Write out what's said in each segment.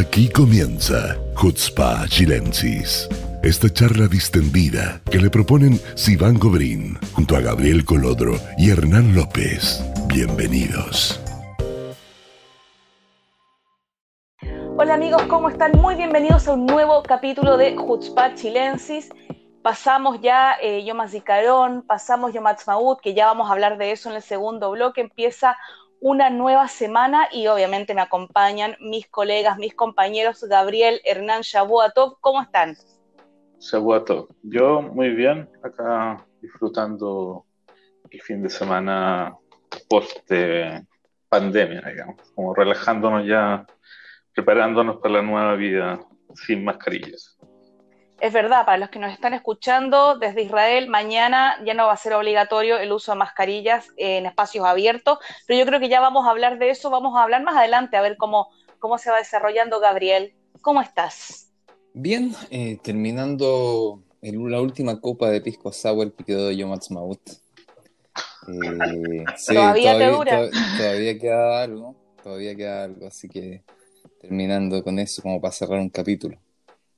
Aquí comienza Hutzpa Chilensis. Esta charla distendida que le proponen Sivan Gobrín junto a Gabriel Colodro y Hernán López. Bienvenidos. Hola amigos, ¿cómo están? Muy bienvenidos a un nuevo capítulo de Hutzpa Chilensis. Pasamos ya eh, Yom Hazikaron, pasamos Yom Ha'atzmaut, que ya vamos a hablar de eso en el segundo bloque. Empieza una nueva semana y obviamente me acompañan mis colegas, mis compañeros Gabriel, Hernán, Shabuatov. ¿Cómo están? Shabuatov. Yo muy bien, acá disfrutando el fin de semana post pandemia, digamos, como relajándonos ya, preparándonos para la nueva vida sin mascarillas es verdad, para los que nos están escuchando desde Israel, mañana ya no va a ser obligatorio el uso de mascarillas en espacios abiertos, pero yo creo que ya vamos a hablar de eso, vamos a hablar más adelante, a ver cómo, cómo se va desarrollando Gabriel. ¿Cómo estás? Bien, eh, terminando la última copa de pisco sour que quedó de Yom Ha'atzmaut. Eh, ¿Todavía, te dura? todavía queda algo, todavía queda algo, así que terminando con eso como para cerrar un capítulo.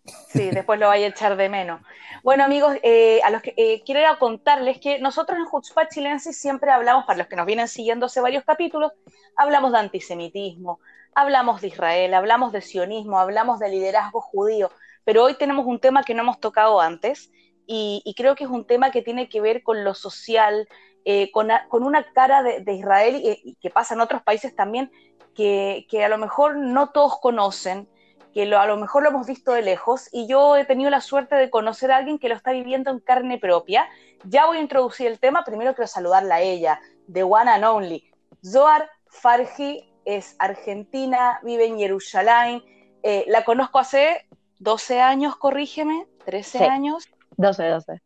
Sí, después lo vaya a echar de menos. Bueno, amigos, eh, a los que eh, quiero contarles que nosotros en Jutzpah Chilensis siempre hablamos, para los que nos vienen siguiendo hace varios capítulos, hablamos de antisemitismo, hablamos de Israel, hablamos de sionismo, hablamos de liderazgo judío, pero hoy tenemos un tema que no hemos tocado antes y, creo que es un tema que tiene que ver con lo social, eh, con, una cara de, Israel y, que pasa en otros países también, que, que a lo mejor no todos conocen que a lo mejor lo hemos visto de lejos y yo he tenido la suerte de conocer a alguien que lo está viviendo en carne propia. Ya voy a introducir el tema, primero quiero saludarla a ella, de One and Only. Zoar Farji es argentina, vive en Jerusalén, eh, la conozco hace 12 años, corrígeme, 13 años. 12, 12.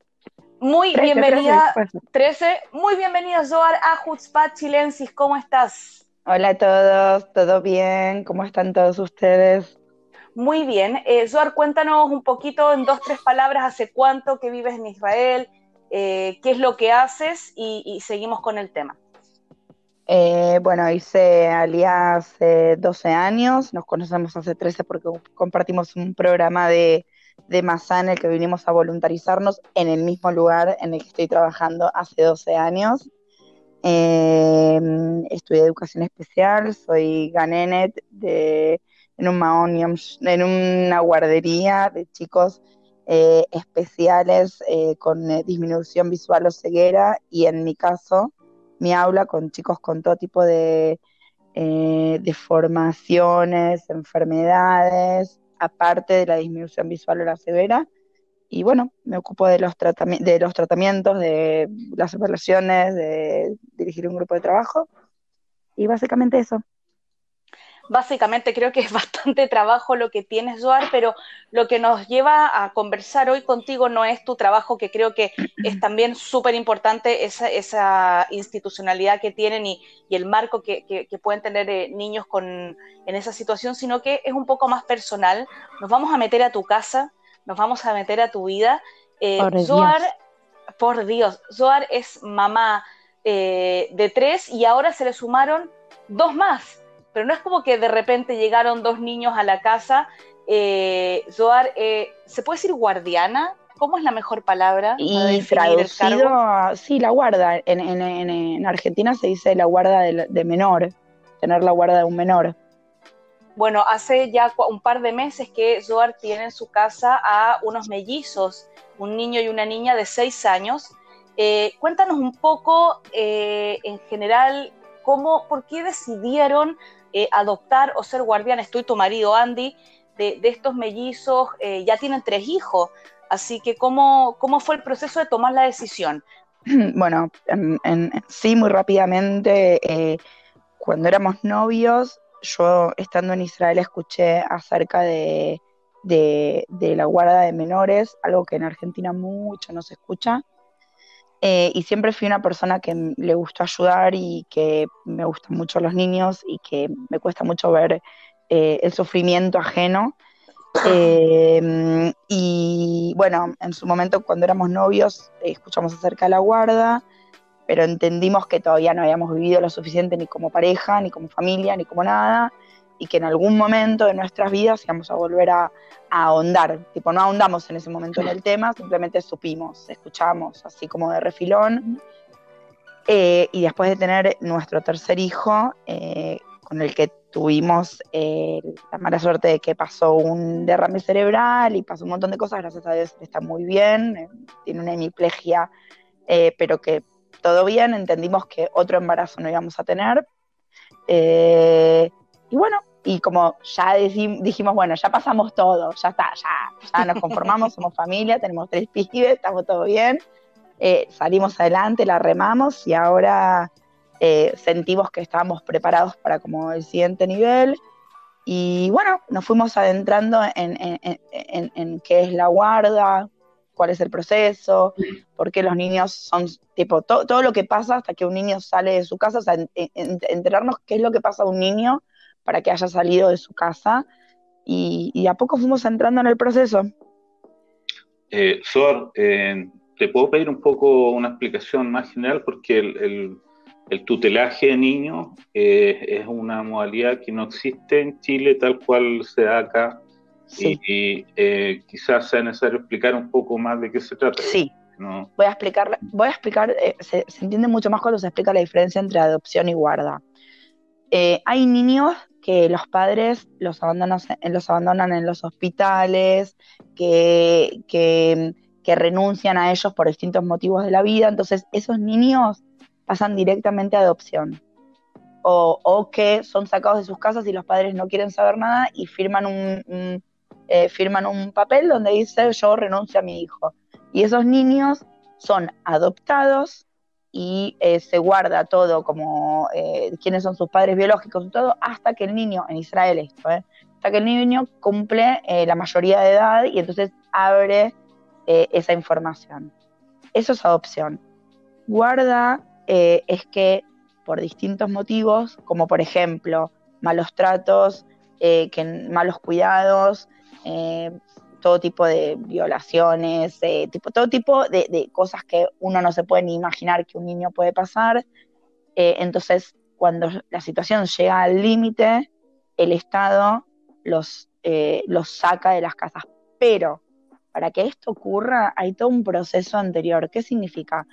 Muy bienvenida, 13, muy bienvenida Zoar a Hutzpat Chilensis, ¿cómo estás? Hola a todos, ¿todo bien? ¿Cómo están todos ustedes? Muy bien. Eh, cuéntanos un poquito en dos, tres palabras, hace cuánto que vives en Israel, eh, qué es lo que haces y, seguimos con el tema. Eh, bueno, hice Alía hace 12 años, nos conocemos hace 13 porque compartimos un programa de, de en el que vinimos a voluntarizarnos en el mismo lugar en el que estoy trabajando hace 12 años. Eh, estudié educación especial, soy Ganenet de en un en una guardería de chicos eh, especiales eh, con eh, disminución visual o ceguera y en mi caso mi aula con chicos con todo tipo de deformaciones, enfermedades, aparte de la disminución visual o la ceguera. Y bueno, me ocupo de los, de los tratamientos, de las operaciones, de dirigir un grupo de trabajo. Y básicamente eso básicamente creo que es bastante trabajo lo que tienes, Joar, pero lo que nos lleva a conversar hoy contigo no es tu trabajo, que creo que es también súper importante esa, esa, institucionalidad que tienen y, el marco que, pueden tener eh, niños con, en esa situación, sino que es un poco más personal. Nos vamos a meter a tu casa, nos vamos a meter a tu vida. Eh, por por Dios, Joar es mamá eh, de tres y ahora se le sumaron dos más pero no es como que de repente llegaron dos niños a la casa. Eh, Zoar, eh, ¿se puede decir guardiana? ¿Cómo es la mejor palabra? Y traducido, sí, la guarda. En, Argentina se dice la guarda de, menor, tener la guarda de un menor. Bueno, hace ya un par de meses que Zoar tiene en su casa a unos mellizos, un niño y una niña de seis años. Eh, cuéntanos un poco, en general, cómo, por qué decidieron eh, adoptar o ser guardianes, tú y tu marido Andy, de, estos mellizos, eh, ya tienen tres hijos, así que ¿cómo, ¿cómo fue el proceso de tomar la decisión? Bueno, en, sí, muy rápidamente, eh, cuando éramos novios, yo estando en Israel escuché acerca de, de, de, la guarda de menores, algo que en Argentina mucho no se escucha, eh, y siempre fui una persona que le gustó ayudar y que me gustan mucho los niños y que me cuesta mucho ver eh, el sufrimiento ajeno. Em, y bueno, en su momento cuando éramos novios escuchamos acerca de la guarda, pero entendimos que todavía no habíamos vivido lo suficiente ni como pareja, ni como familia, ni como nada. Y que en algún momento de nuestras vidas íbamos a volver a, ahondar. Tipo, no ahondamos en ese momento en el tema, simplemente supimos, escuchamos así como de refilón. Eh, y después de tener nuestro tercer hijo, eh, con el que tuvimos eh, la mala suerte de que pasó un derrame cerebral y pasó un montón de cosas, gracias a Dios está muy bien, tiene una hemiplegia, pero que todo bien, entendimos que otro embarazo no íbamos a tener. Y bueno, y como ya dijimos, bueno, ya pasamos todo, ya está, ya, ya nos conformamos, somos familia, tenemos tres pibes, estamos todo bien, eh, salimos adelante, la remamos y ahora eh, sentimos que estábamos preparados para como el siguiente nivel. Y bueno, nos fuimos adentrando en, en, qué es la guarda, cuál es el proceso, por qué los niños son, tipo, todo lo que pasa hasta que un niño sale de su casa, o sea, enterarnos qué es lo que pasa a un niño para que haya salido de su casa y, a poco fuimos entrando en el proceso. Eh, Sor, eh, ¿te puedo pedir un poco una explicación más general? Porque el, tutelaje de niños eh, es una modalidad que no existe en Chile tal cual se da acá. Y, eh, quizás sea necesario explicar un poco más de qué se trata. Sí. Voy a explicar, voy a explicar se, se, entiende mucho más cuando se explica la diferencia entre adopción y guarda. hay niños que los padres los abandonan, los abandonan en los hospitales, que, que, renuncian a ellos por distintos motivos de la vida. Entonces, esos niños pasan directamente a adopción. O, que son sacados de sus casas y los padres no quieren saber nada y firman un, eh, firman un papel donde dice yo renuncio a mi hijo. Y esos niños son adoptados y eh, se guarda todo como eh, quiénes son sus padres biológicos y todo, hasta que el niño, en Israel esto, ¿eh? hasta que el niño cumple la mayoría de edad y entonces abre esa información. Eso es adopción. Guarda es que por distintos motivos, como por ejemplo malos tratos, que, malos cuidados, todo tipo de violaciones, todo tipo de, cosas que uno no se puede ni imaginar que un niño puede pasar. Eh, entonces, cuando la situación llega al límite, el Estado los, eh, los saca de las casas. Pero para que esto ocurra hay todo un proceso anterior. ¿Qué significa?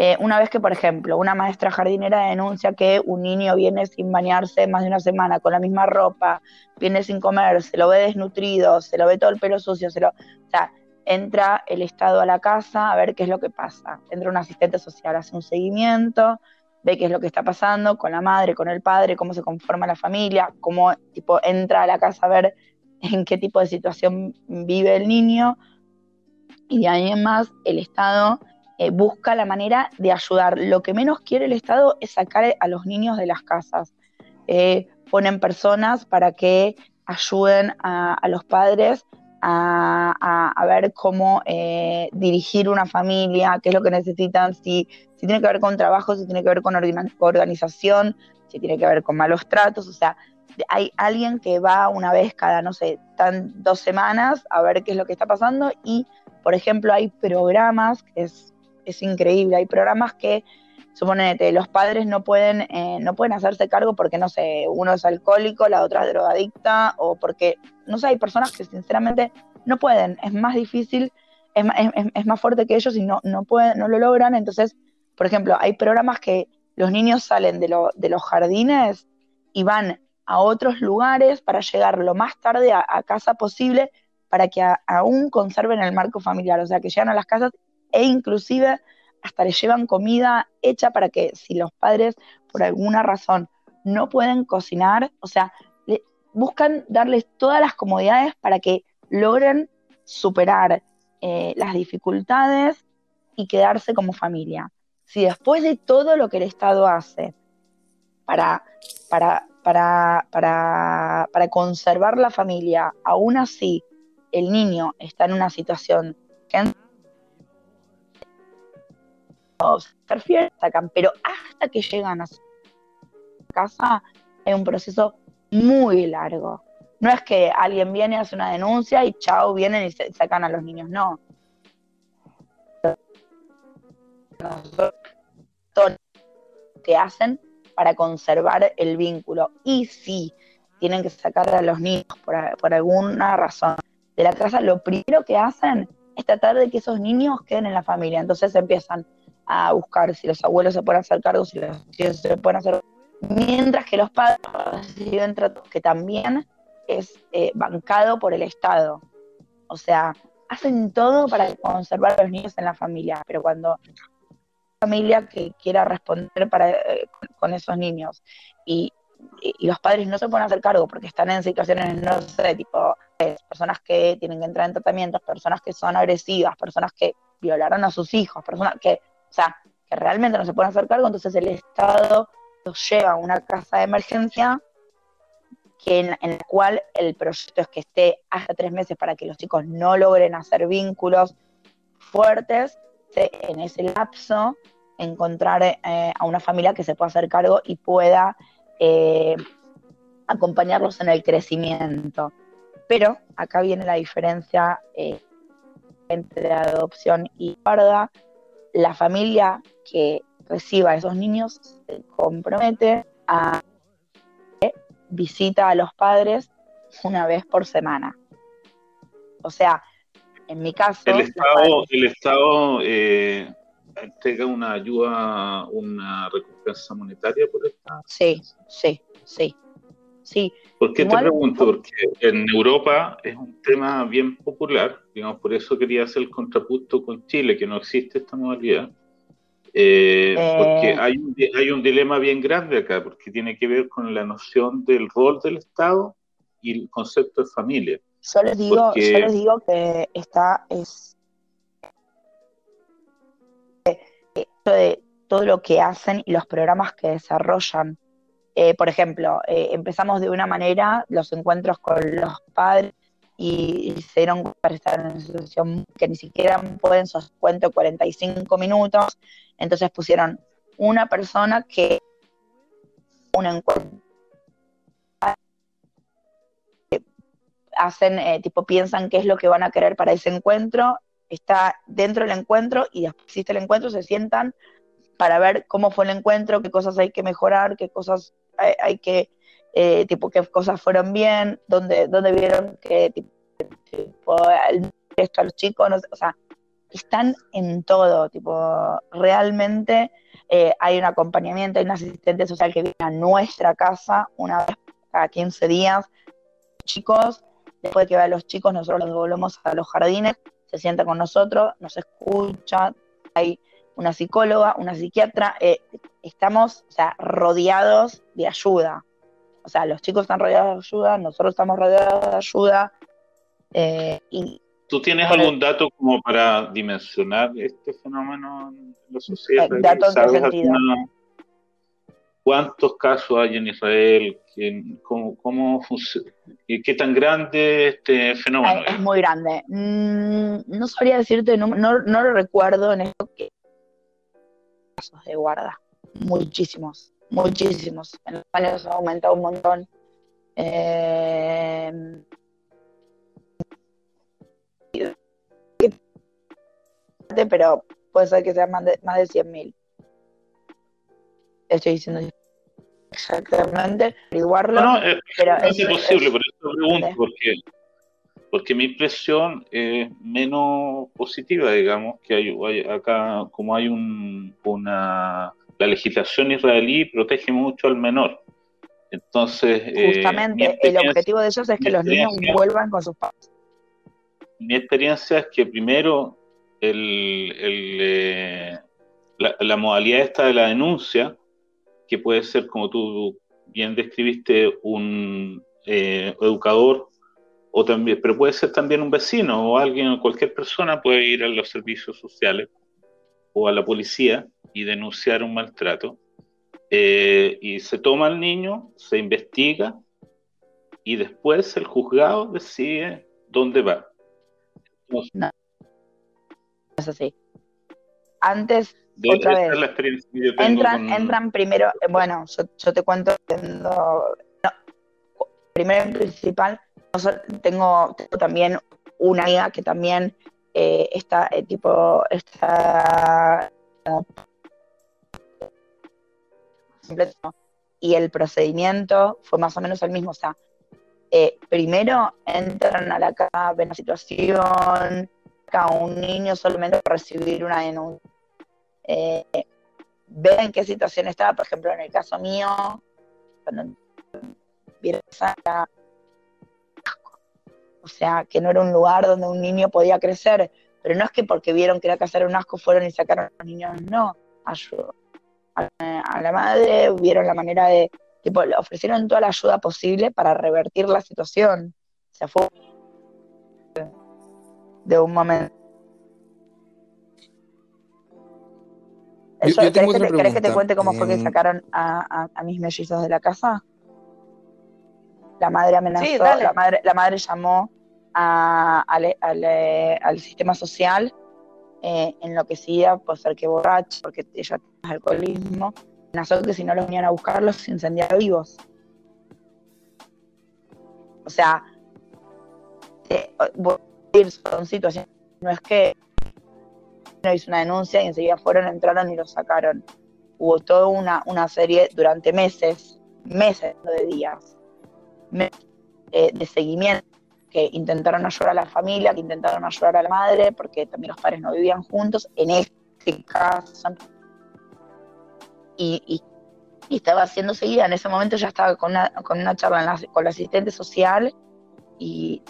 Eh, una vez que, por ejemplo, una maestra jardinera denuncia que un niño viene sin bañarse más de una semana, con la misma ropa, viene sin comer, se lo ve desnutrido, se lo ve todo el pelo sucio, se lo, o sea, entra el Estado a la casa a ver qué es lo que pasa. Entra un asistente social, hace un seguimiento, ve qué es lo que está pasando con la madre, con el padre, cómo se conforma la familia, cómo tipo entra a la casa a ver en qué tipo de situación vive el niño. Y de el Estado eh, busca la manera de ayudar. Lo que menos quiere el Estado es sacar a los niños de las casas. Eh, ponen personas para que ayuden a, los padres a, ver cómo eh, dirigir una familia, qué es lo que necesitan, si, si tiene que ver con trabajo, si tiene que ver con organización, si tiene que ver con malos tratos, o sea, hay alguien que va una vez cada, no sé, tan, dos semanas a ver qué es lo que está pasando y, por ejemplo, hay programas, que es es increíble. Hay programas que, suponete, los padres no pueden, eh, no pueden hacerse cargo porque, no sé, uno es alcohólico, la otra es drogadicta, o porque, no sé, hay personas que sinceramente no pueden, es más difícil, es, más fuerte que ellos y no, no, pueden, no lo logran. Entonces, por ejemplo, hay programas que los niños salen de, de los jardines y van a otros lugares para llegar lo más tarde a, casa posible para que aún conserven el marco familiar, o sea, que llegan a las casas e inclusive hasta les llevan comida hecha para que si los padres por alguna razón no pueden cocinar, o sea, buscan darles todas las comodidades para que logren superar eh, las dificultades y quedarse como familia. Si después de todo lo que el Estado hace para, para, para, para, para conservar la familia, aún así el niño está en una situación que sacan, pero hasta que llegan a su casa hay un proceso muy largo. No es que alguien viene, hace una denuncia y chao, vienen y sacan a los niños, no. Todo que hacen para conservar el vínculo. Y si tienen que sacar a los niños por, por alguna razón de la casa, lo primero que hacen es tratar de que esos niños queden en la familia. Entonces empiezan a buscar si los abuelos se pueden hacer cargo, si los tíos se pueden hacer mientras que los padres reciben trato que también es eh, bancado por el Estado. O sea, hacen todo para conservar a los niños en la familia, pero cuando familia que quiera responder para, eh, con esos niños y, los padres no se pueden hacer cargo porque están en situaciones, no sé, tipo, personas que tienen que entrar en tratamientos, personas que son agresivas, personas que violaron a sus hijos, personas que, o sea, que realmente no se pueden hacer cargo, entonces el Estado los lleva a una casa de emergencia que en, la cual el proyecto es que esté hasta tres meses para que los chicos no logren hacer vínculos fuertes, en ese lapso encontrar eh, a una familia que se pueda hacer cargo y pueda eh, acompañarlos en el crecimiento. Pero acá viene la diferencia eh, entre adopción y guarda. La familia que reciba a esos niños se compromete a visita a los padres una vez por semana. O sea, en mi caso... El Estado, el Estado eh, entrega una ayuda, una recompensa monetaria por esto. Sí, sí, sí. Sí. ¿Por qué te pregunto? Porque en Europa es un tema bien popular, digamos, por eso quería hacer el contrapunto con Chile, que no existe esta modalidad. Eh, porque eh. hay un, hay un dilema bien grande acá, porque tiene que ver con la noción del rol del Estado y el concepto de familia. Yo les digo, yo les digo que está es de todo lo que hacen y los programas que desarrollan. Eh, por ejemplo, empezamos de una manera los encuentros con los padres y, se dieron para estar en una situación que ni siquiera pueden sus cuento 45 minutos. Entonces pusieron una persona que un encuentro hacen, eh, tipo, piensan qué es lo que van a querer para ese encuentro, está dentro del encuentro y después existe el encuentro, se sientan para ver cómo fue el encuentro, qué cosas hay que mejorar, qué cosas hay, que, eh, tipo, qué cosas fueron bien, dónde, dónde vieron que, tipo, esto a los chicos, o sea, están en todo, tipo, realmente eh, hay un acompañamiento, hay un asistente social que viene a nuestra casa una vez cada 15 días. Chicos, después de que a los chicos, nosotros los devolvemos a los jardines, se sienta con nosotros, nos escucha, hay una psicóloga, una psiquiatra, eh, estamos o sea, rodeados de ayuda. O sea, los chicos están rodeados de ayuda, nosotros estamos rodeados de ayuda. Eh, y ¿Tú tienes algún dato como para dimensionar este fenómeno en la sociedad? Eh. ¿Cuántos casos hay en Israel? ¿Cómo, cómo ¿Qué tan grande este fenómeno es? Es muy grande. Mm, no sabría decirte, no, no, lo recuerdo en esto que casos de guarda. Muchísimos, muchísimos. En los años ha aumentado un montón. Eh, pero puede ser que sea más de, más de 100.000. Estoy diciendo exactamente, averiguarlo. No, eh, pero es imposible, por eso pregunto, porque, porque mi impresión es menos positiva, digamos, que hay, acá, como hay un, una. La legislación israelí protege mucho al menor. Entonces. Eh, Justamente, el objetivo de ellos es que los niños vuelvan con sus padres mi experiencia es que primero el, eh, la, modalidad esta de la denuncia, que puede ser, como tú bien describiste, un eh, educador, o también, pero puede ser también un vecino o alguien, o cualquier persona puede ir a los servicios sociales o a la policía y denunciar un maltrato. Eh, y se toma al niño, se investiga y después el juzgado decide dónde va. No. Es así. Antes, otra vez. entran, entran primero, bueno, yo, te cuento, primero y principal, tengo, también una amiga que también eh, está, eh, tipo, está y el procedimiento fue más o menos el mismo, o sea, eh, primero entran a la casa, ven la situación, a un niño solamente para recibir una denuncia. Eh, ven en qué situación está, por ejemplo, en el caso mío, cuando vieron o sea, que no era un lugar donde un niño podía crecer, pero no es que porque vieron que era casa un asco fueron y sacaron a los niños, no, ayudó a, la madre, vieron la manera de, tipo, le ofrecieron toda la ayuda posible para revertir la situación. O sea, fue de un momento. ¿Querés, que te, cuente cómo fue que sacaron a, mis mellizos de la casa? La madre amenazó, la, madre, la madre llamó al, al, sistema social eh, enloquecida por ser que borracha, porque ella tenía alcoholismo, amenazó que si no los venían a buscar los incendiaba vivos. O sea, son situaciones, no es que no hizo una denuncia y enseguida fueron, entraron y los sacaron. Hubo toda una, una serie durante meses, meses de días, eh, de seguimiento que intentaron ayudar a la familia, que intentaron ayudar a la madre, porque también los padres no vivían juntos, en este caso. Y, estaba haciendo seguida, en ese momento ya estaba con una, con una charla con la asistente social y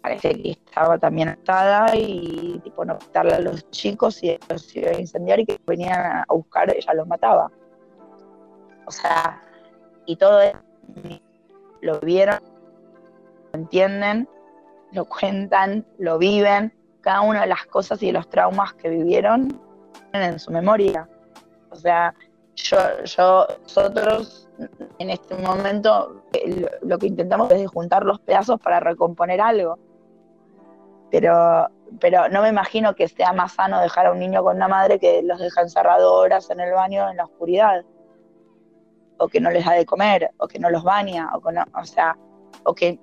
parece que estaba también atada y tipo no quitarle a los chicos y los iba a incendiar y que venían a buscar, ella los mataba. O sea, y todo eso lo vieron entienden, lo cuentan, lo viven, cada una de las cosas y los traumas que vivieron en su memoria. O sea, yo, yo nosotros en este momento eh, lo, que intentamos es juntar los pedazos para recomponer algo. Pero, pero no me imagino que sea más sano dejar a un niño con una madre que los deja encerrados horas en el baño en la oscuridad. O que no les da de comer, o que no los baña, o, o sea, o que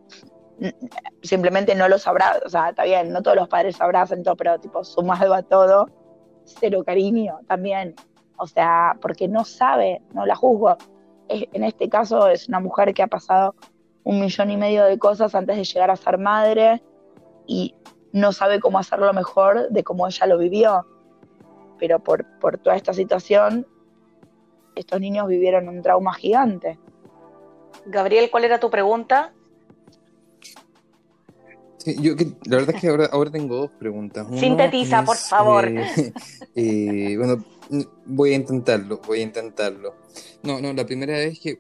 simplemente no los abraza, o sea, está bien, no todos los padres abrazan todo, pero tipo sumado a todo, cero cariño también, o sea, porque no sabe, no la juzgo. En este caso es una mujer que ha pasado un millón y medio de cosas antes de llegar a ser madre y no sabe cómo hacerlo mejor de cómo ella lo vivió. Pero por, por toda esta situación, estos niños vivieron un trauma gigante. Gabriel, ¿cuál era tu pregunta? Yo la verdad es que ahora, ahora tengo dos preguntas. Sintetiza, por favor. Eh, eh, bueno, voy a intentarlo, voy a intentarlo. No, no, la primera es que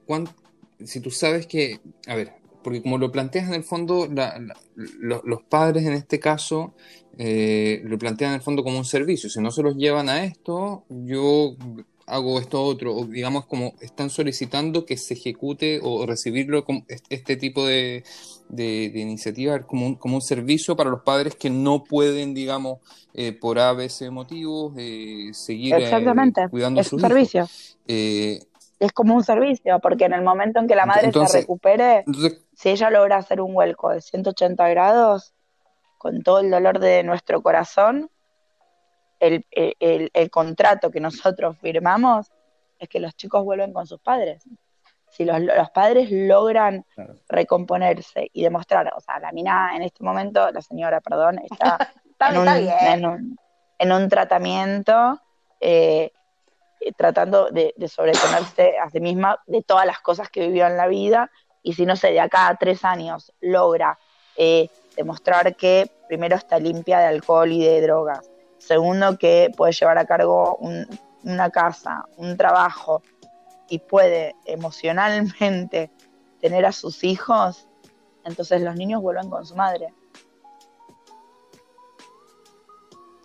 si tú sabes que, a ver, porque como lo planteas en el fondo, los padres en este caso eh, lo plantean en el fondo como un servicio. Si no se los llevan a esto, yo hago esto otro, o digamos como están solicitando que se ejecute o recibirlo como este tipo de, de, iniciativa como un, como un servicio para los padres que no pueden, digamos, eh, por A, B, C motivos, eh, seguir eh, Exactamente. cuidando es un servicio. es como un servicio, porque en el momento en que la madre se recupere, si ella logra hacer un vuelco de 180 grados, con todo el dolor de nuestro corazón, el, el, contrato que nosotros firmamos es que los chicos vuelven con sus padres. Si los, padres logran recomponerse y demostrar, o sea, la mina en este momento, la señora, perdón, está, en, un, en, un, tratamiento eh, tratando de, de sobreponerse a sí misma de todas las cosas que vivió en la vida. Y si no sé, de acá a tres años logra eh, demostrar que primero está limpia de alcohol y de drogas, Segundo, que puede llevar a cargo una casa, un trabajo y puede emocionalmente tener a sus hijos, entonces los niños vuelven con su madre.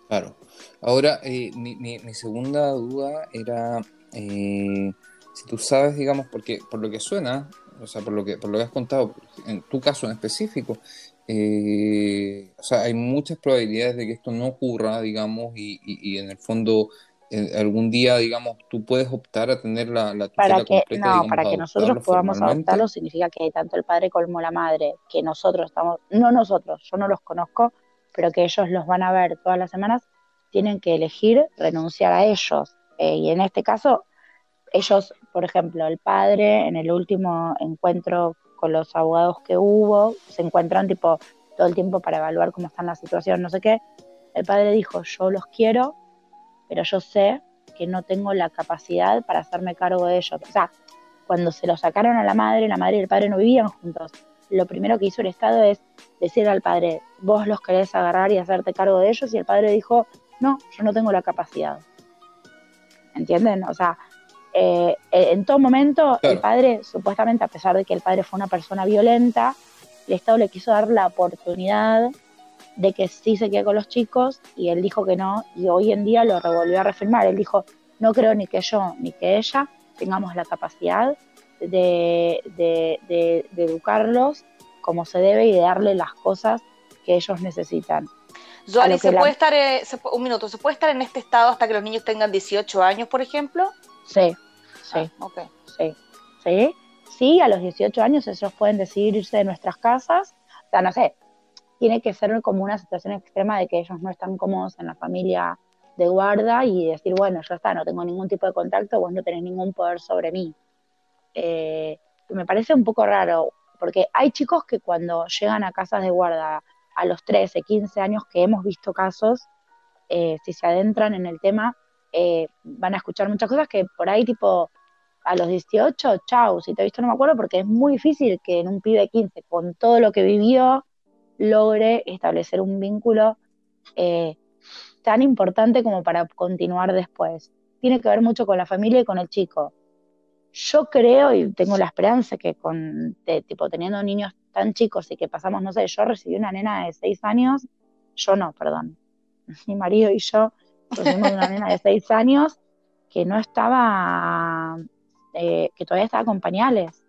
Claro. Ahora, eh, mi, segunda duda era eh, si tú sabes, digamos, porque por lo que suena, o sea, por lo que, por lo que has contado, en tu caso en específico, eh, o sea, hay muchas probabilidades de que esto no ocurra, digamos, y, en el fondo algún día, digamos, tú puedes optar a tener la, la para que, No, para que nosotros podamos adoptarlo significa que tanto el padre como la madre, que nosotros estamos, no nosotros, yo no los conozco, pero que ellos los van a ver todas las semanas, tienen que elegir renunciar a ellos. Eh, y en este caso, ellos, por ejemplo, el padre en el último encuentro con los abogados que hubo, se encuentran tipo todo el tiempo para evaluar cómo está la situación, no sé qué. El padre dijo, yo los quiero, pero yo sé que no tengo la capacidad para hacerme cargo de ellos. O sea, cuando se lo sacaron a la madre, la madre y el padre no vivían juntos. Lo primero que hizo el Estado es decir al padre, vos los querés agarrar y hacerte cargo de ellos, y el padre dijo, no, yo no tengo la capacidad. ¿Entienden? O sea, eh, eh, en todo momento el padre, supuestamente, a pesar de que el padre fue una persona violenta, el Estado le quiso dar la oportunidad de que sí se quede con los chicos y él dijo que no y hoy en día lo revolvió a reafirmar. Él dijo, no creo ni que yo ni que ella tengamos la capacidad de, de, educarlos como se debe y de darle las cosas que ellos necesitan. Joali, ¿se puede estar, eh, un minuto, ¿se puede estar en este estado hasta que los niños tengan 18 años, por ejemplo? Sí, sí, ah, sí, sí, sí, a los 18 años ellos pueden decidir irse de nuestras casas, o sea, no sé, tiene que ser como una situación extrema de que ellos no están cómodos en la familia de guarda y decir, bueno, ya está, no tengo ningún tipo de contacto, vos no tenés ningún poder sobre mí. Eh, me parece un poco raro, porque hay chicos que cuando llegan a casas de guarda a los 13, 15 años, que hemos visto casos, eh, si se adentran en el tema, eh, van a escuchar muchas cosas que por ahí tipo a los 18, chau, si te he visto no me acuerdo, porque es muy difícil que en un pibe de 15, con todo lo que vivió, logre establecer un vínculo eh, tan importante como para continuar después. Tiene que ver mucho con la familia y con el chico. Yo creo y tengo la esperanza que con tipo teniendo niños tan chicos y que pasamos, no sé, yo recibí una nena de seis años, yo no, perdón, mi marido y yo recibimos una nena de seis años que no estaba, eh, que todavía estaba con pañales,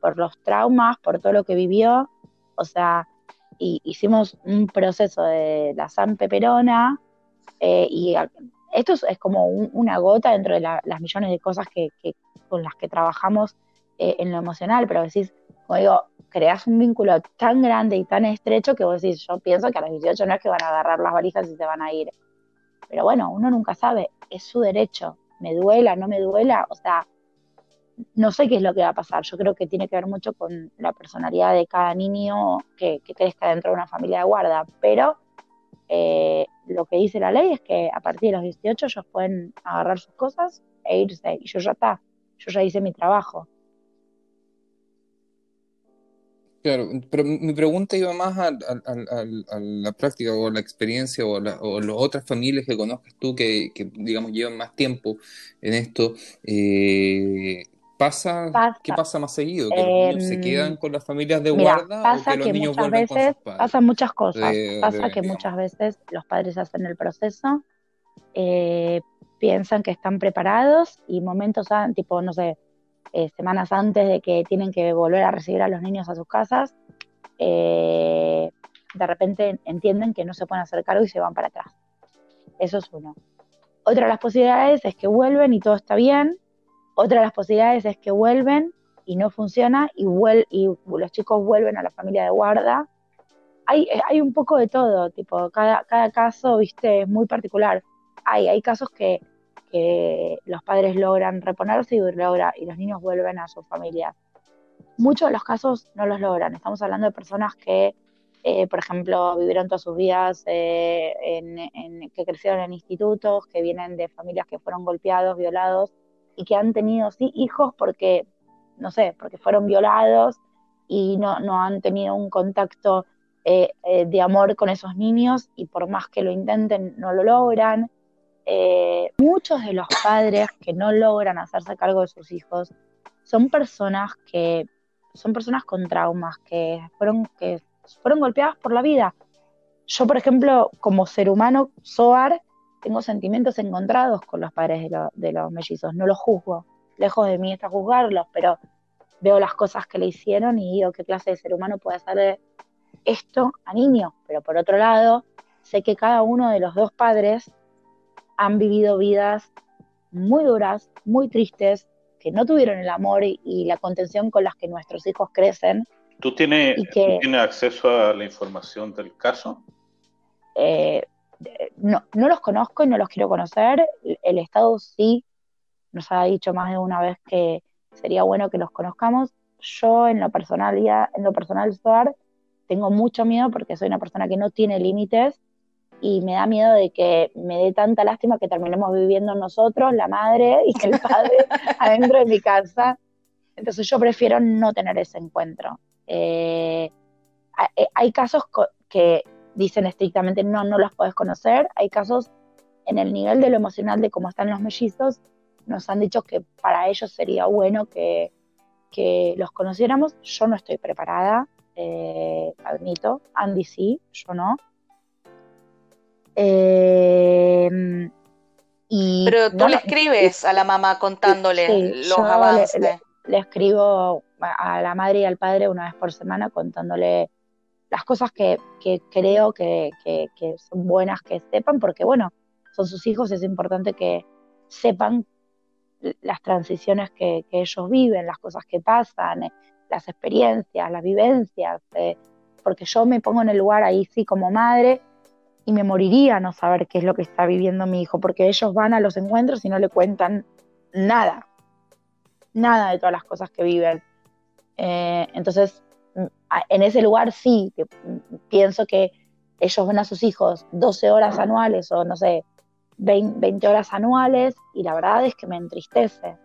por los traumas, por todo lo que vivió, o sea, y hicimos un proceso de la San Peperona, eh, y esto es, como una gota dentro de las millones de cosas que, con las que trabajamos eh, en lo emocional, pero decís, como digo, creas un vínculo tan grande y tan estrecho que vos decís, yo pienso que a los 18 no es que van a agarrar las valijas y se van a ir. Pero bueno, uno nunca sabe, es su derecho, me duela, no me duela, o sea, no sé qué es lo que va a pasar. Yo creo que tiene que ver mucho con la personalidad de cada niño que, que crezca dentro de una familia de guarda, pero eh, lo que dice la ley es que a partir de los 18 ellos pueden agarrar sus cosas e irse. Y yo ya está, yo ya hice mi trabajo. Claro, pero mi pregunta iba más a, la práctica o a la experiencia o, las otras familias que conozcas tú que, digamos, llevan más tiempo en esto. Eh, ¿Pasa, ¿Qué pasa más seguido? ¿Que los niños se quedan em, con las familias de guarda pasa o que los que niños muchas veces, con sus Pasan muchas cosas. pasa que muchas veces los padres hacen el proceso, eh, piensan que están preparados y momentos, tipo, no sé, eh, semanas antes de que tienen que volver a recibir a los niños a sus casas, eh, de repente entienden que no se pueden hacer cargo y se van para atrás. Eso es uno. Otra de las posibilidades es que vuelven y todo está bien, otra de las posibilidades es que vuelven y no funciona y, y los chicos vuelven a la familia de guarda. Hay, hay un poco de todo, tipo, cada, cada caso, viste, es muy particular. Hay, hay casos que, que los padres logran reponerse y, logra, y los niños vuelven a sus familias. Muchos de los casos no los logran. Estamos hablando de personas que, eh, por ejemplo, vivieron todas sus vidas, eh, que crecieron en institutos, que vienen de familias que fueron golpeados, violados y que han tenido sí hijos porque, no sé, porque fueron violados y no, no han tenido un contacto eh, eh, de amor con esos niños y por más que lo intenten no lo logran. Eh, muchos de los padres que no logran hacerse cargo de sus hijos son personas que son personas con traumas que fueron que fueron golpeadas por la vida. Yo, por ejemplo, como ser humano, Soar, tengo sentimientos encontrados con los padres de, los mellizos, no los juzgo, lejos de mí está juzgarlos, pero veo las cosas que le hicieron y digo qué clase de ser humano puede hacer esto a niños, pero por otro lado, sé que cada uno de los dos padres han vivido vidas muy duras, muy tristes, que no tuvieron el amor y, la contención con las que nuestros hijos crecen. ¿Tú tienes, acceso a la información del caso? Eh, no, no los conozco y no los quiero conocer. El Estado sí nos ha dicho más de una vez que sería bueno que los conozcamos. yo en lo personal, ya, en lo personal, Suar, tengo mucho miedo porque soy una persona que no tiene límites y me da miedo de que me dé tanta lástima que terminemos viviendo nosotros, la madre y el padre, adentro de mi casa. Entonces yo prefiero no tener ese encuentro. Eh, hay casos que dicen estrictamente no, no los puedes conocer. Hay casos en el nivel de lo emocional de cómo están los mellizos, nos han dicho que para ellos sería bueno que, que los conociéramos. Yo no estoy preparada, eh, admito. Andy sí, yo no. Eh, y Pero tú le escribes a la mamá contándole los avances. Le, escribo a la madre y al padre una vez por semana contándole las cosas que, creo que, son buenas que sepan, porque bueno, son sus hijos, es importante que sepan las transiciones que, ellos viven, las cosas que pasan, eh, las experiencias, las vivencias, eh, porque yo me pongo en el lugar ahí sí como madre y me moriría no saber qué es lo que está viviendo mi hijo, porque ellos van a los encuentros y no le cuentan nada, nada de todas las cosas que viven. Eh, entonces, en ese lugar sí, mm, pienso que ellos ven a sus hijos 12 horas anuales o no sé, 20, horas anuales y la verdad es que me entristece.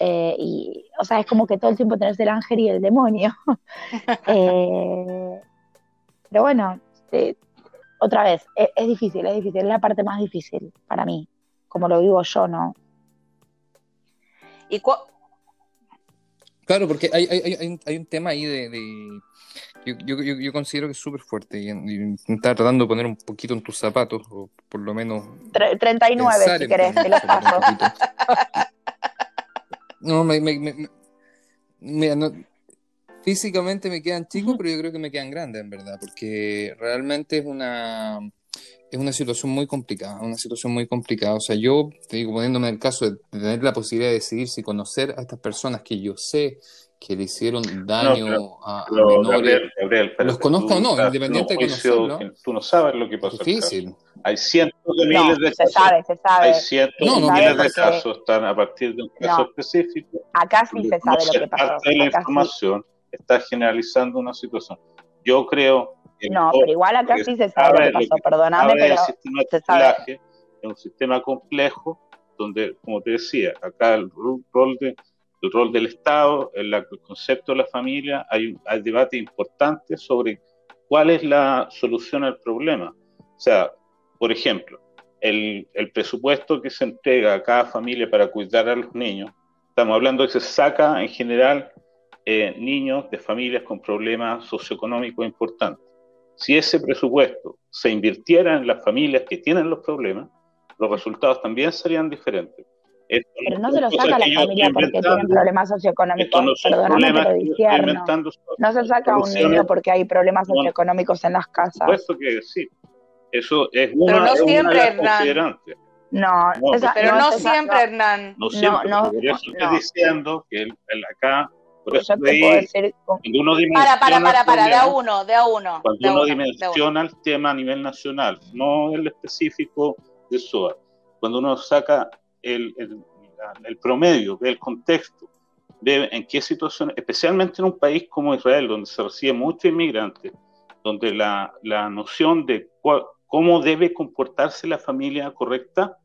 Eh, y, o sea, es como que todo el tiempo tenés el ángel y el demonio. Eh, pero bueno, otra vez, es, difícil, es difícil, es la parte más difícil para mí, como lo vivo yo, ¿no? ¿Y claro, porque hay, hay, hay, un tema ahí de yo, yo, yo, considero que es súper fuerte y, intentar tratando de poner un poquito en tus zapatos, o por lo menos. 39, si querés, te los paso. No, me, me, me, físicamente me quedan chicos, pero yo creo que me quedan grandes, en verdad, porque realmente es una es una situación muy complicada, una situación muy complicada. O sea, yo, te digo, poniéndome en el caso de tener la posibilidad de decidir si conocer a estas personas que yo sé que le hicieron daño a, menores. los conozco o no, independiente de conocerlo. Tú no sabes lo que pasó. Es difícil. Hay cientos de miles de casos. Se sabe, se sabe. Hay cientos de miles de casos están a partir de un caso específico. Acá sí se sabe lo que pasó. Parte de la información está generalizando una situación. Yo creo que no, pero igual acá sí se sabe lo que pasó. Perdóname, pero el sistema de se Es un sistema complejo donde, como te decía, acá el rol de el rol del Estado, el, concepto de la familia, hay, hay debate importante sobre cuál es la solución al problema. O sea, por ejemplo, el, el, presupuesto que se entrega a cada familia para cuidar a los niños, estamos hablando de que se saca en general eh, niños de familias con problemas socioeconómicos importantes. Si ese presupuesto se invirtiera en las familias que tienen los problemas, los resultados también serían diferentes. Pero no se lo saca a la familia porque tienen problemas socioeconómicos. No Perdóname, pero No se saca a un niño porque hay problemas socioeconómicos en las casas. Por supuesto que sí. Eso es una, pero no siempre, Hernán. No, pero no, siempre, Hernán. No siempre. No, por eso estoy diciendo que el, acá por eso te puedo decir uno para, para, para, para, de a uno, de a uno. Cuando uno dimensiona el tema a nivel nacional, no el específico de SOA. Cuando uno saca el, el, promedio, el contexto, ve en qué situación, especialmente en un país como Israel, donde se recibe muchos inmigrantes, donde la, la noción de cómo debe comportarse la familia correcta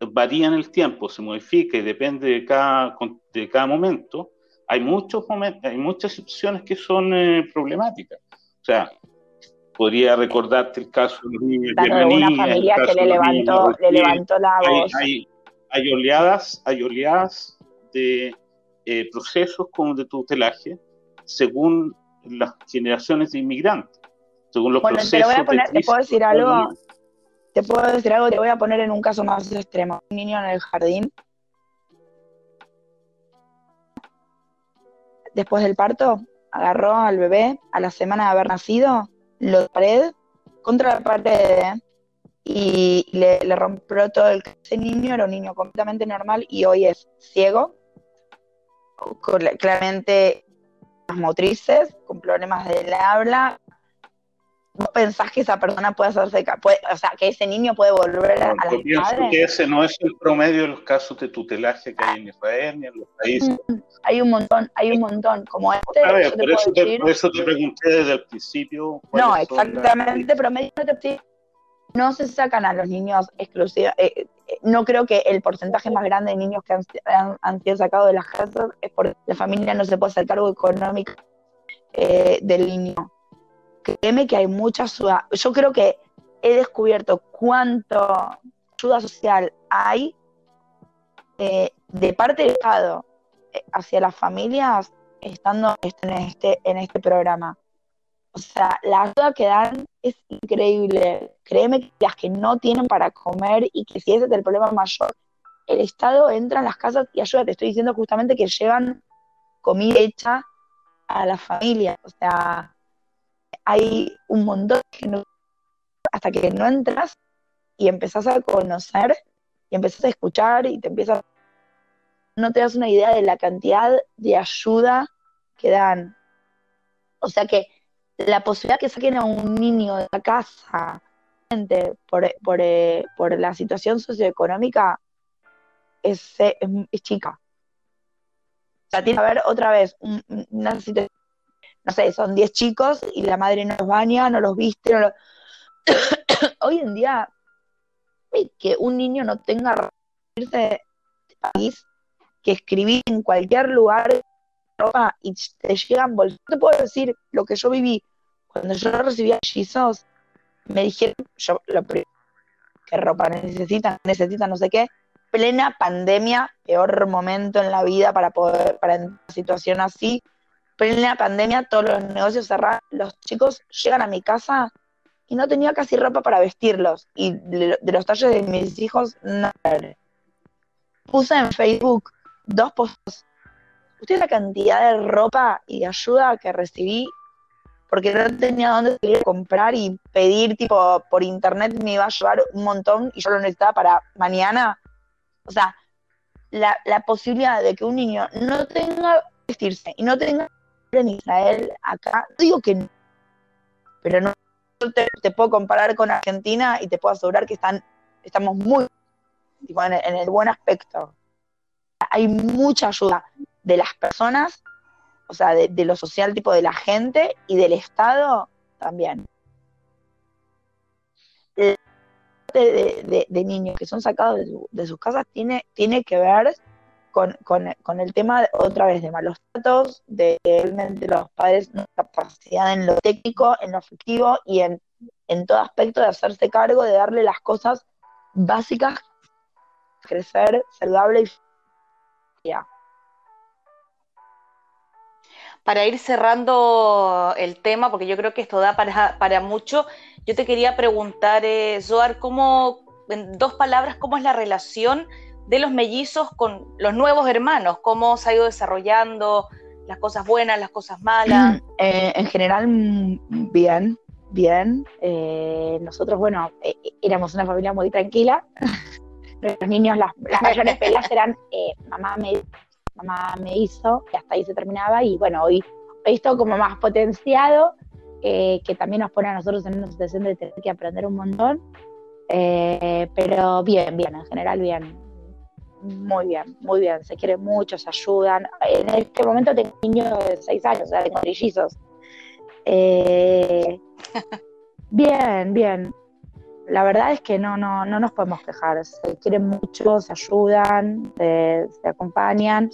varía en el tiempo, se modifica y depende de cada, de cada momento. Hay, muchos momentos, hay muchas situaciones que son eh, problemáticas. O sea, podría recordarte el caso de, una familia que le levantó, le levantó la voz hay oleadas, hay oleadas de eh, procesos como de tutelaje según las generaciones de inmigrantes, según los procesos. Te, poner, te puedo decir algo, te puedo decir algo, te voy a poner en un caso más extremo. Un niño en el jardín, después del parto, agarró al bebé a la semana de haber nacido, lo pared contra la pared, y le, rompió todo el ese niño era un niño completamente normal y hoy es ciego claramente motrices con problemas del habla ¿Vos pensás que esa persona puede hacerse, puede, o sea, que ese niño puede volver a, a Yo pienso que ese no es el promedio de los casos de tutelaje que hay en Israel ni en los países. Hay un montón, hay un montón, como este. A ver, por, eso te, decir- por eso te pregunté desde el principio. No, exactamente, promedio no te- no se sacan a los niños exclusivos. eh, eh, no creo que el porcentaje más grande de niños que han, han- han sido sacados de las casas es porque la familia no se puede hacer cargo económico eh, del niño. Créeme que hay mucha ayuda. Yo creo que he descubierto cuánto ayuda social hay eh, de parte del Estado eh, hacia las familias estando en este, en este programa. O sea, la ayuda que dan es increíble. Créeme que las que no tienen para comer y que si ese es el problema mayor, el Estado entra en las casas y ayuda. Te estoy diciendo justamente que llevan comida hecha a la familia. O sea, hay un montón no, hasta que no entras y empezás a conocer y empezás a escuchar y te empiezas no te das una idea de la cantidad de ayuda que dan. O sea que la posibilidad que saquen a un niño de la casa por, por, eh, por la situación socioeconómica es, eh, es, es chica. O sea, tiene que haber otra vez un- una situación, no sé, son 10 chicos y la madre no los baña, no los viste, no los... Hoy en día, que un niño no tenga irse de país, que escribir en cualquier lugar ropa y te llegan bolsas. Te puedo decir lo que yo viví cuando yo recibía hechizos. Me dijeron, yo lo primero, que ropa necesitan, necesitan no sé qué. Plena pandemia, peor momento en la vida para poder, para en una situación así. Plena pandemia, todos los negocios cerrados. Los chicos llegan a mi casa y no tenía casi ropa para vestirlos. Y de, los talles de mis hijos, nada. Puse en Facebook dos posts. Usted la cantidad de ropa y de ayuda que recibí porque no tenía dónde salir a comprar y pedir tipo por internet me iba a llevar un montón y yo lo necesitaba para mañana. O sea, la, la posibilidad de que un niño no tenga vestirse y no tenga en Israel acá, digo que no, pero no te, puedo comparar con Argentina y te puedo asegurar que están, estamos muy tipo, en, el, en el buen aspecto. Hay mucha ayuda de las personas, o sea, de, lo social, tipo de la gente y del Estado también. De, de, de niños que son sacados de, de, sus casas tiene, tiene que ver con, con, con, el tema, otra vez, de malos tratos, de realmente los padres no capacidad en lo técnico, en lo afectivo y en, en todo aspecto de hacerse cargo, de darle las cosas básicas, crecer saludable y ya. Para ir cerrando el tema, porque yo creo que esto da para, para mucho, yo te quería preguntar, eh, Zoar, ¿cómo, en dos palabras, cómo es la relación de los mellizos con los nuevos hermanos? ¿Cómo se ha ido desarrollando las cosas buenas, las cosas malas? Eh, en general, bien, bien. Eh, nosotros, bueno, eh, éramos una familia muy tranquila. Los niños, las, las mayores peleas eran mamá me mamá me hizo, y hasta ahí se terminaba, y bueno, hoy, hoy esto como más potenciado, eh, que también nos pone a nosotros en una situación de tener que aprender un montón, eh, pero bien, bien, en general bien, muy bien, muy bien, se quiere mucho, se ayudan, en este momento tengo un niño de 6 años, o sea, tengo trillizos. Eh, bien, bien, la verdad es que no, no, no nos podemos quejar, se quieren mucho, se ayudan, se, se acompañan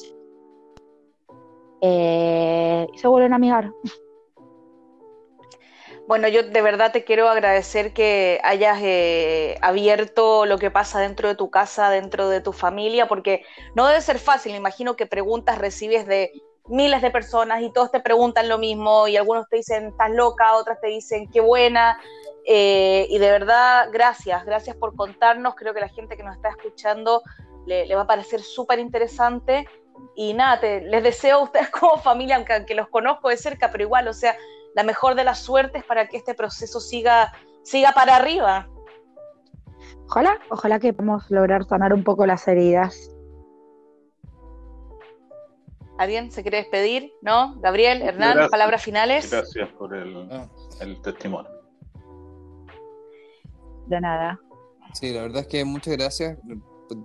eh, y se vuelven a amigar. Bueno, yo de verdad te quiero agradecer que hayas eh, abierto lo que pasa dentro de tu casa, dentro de tu familia, porque no debe ser fácil, me imagino que preguntas recibes de miles de personas y todos te preguntan lo mismo y algunos te dicen, estás loca, otras te dicen, qué buena, eh, y de verdad, gracias, gracias por contarnos. Creo que la gente que nos está escuchando le, va a parecer súper interesante. Y nada, te, les deseo a ustedes como familia, aunque, aunque, los conozco de cerca, pero igual, o sea, la mejor de las suertes para que este proceso siga, siga para arriba. Ojalá, ojalá que podamos lograr sanar un poco las heridas. ¿Alguien se quiere despedir? ¿No? Gabriel, Hernán, Gracias. palabras finales. Gracias por el, el testimonio. De nada. Sí, la verdad es que muchas gracias.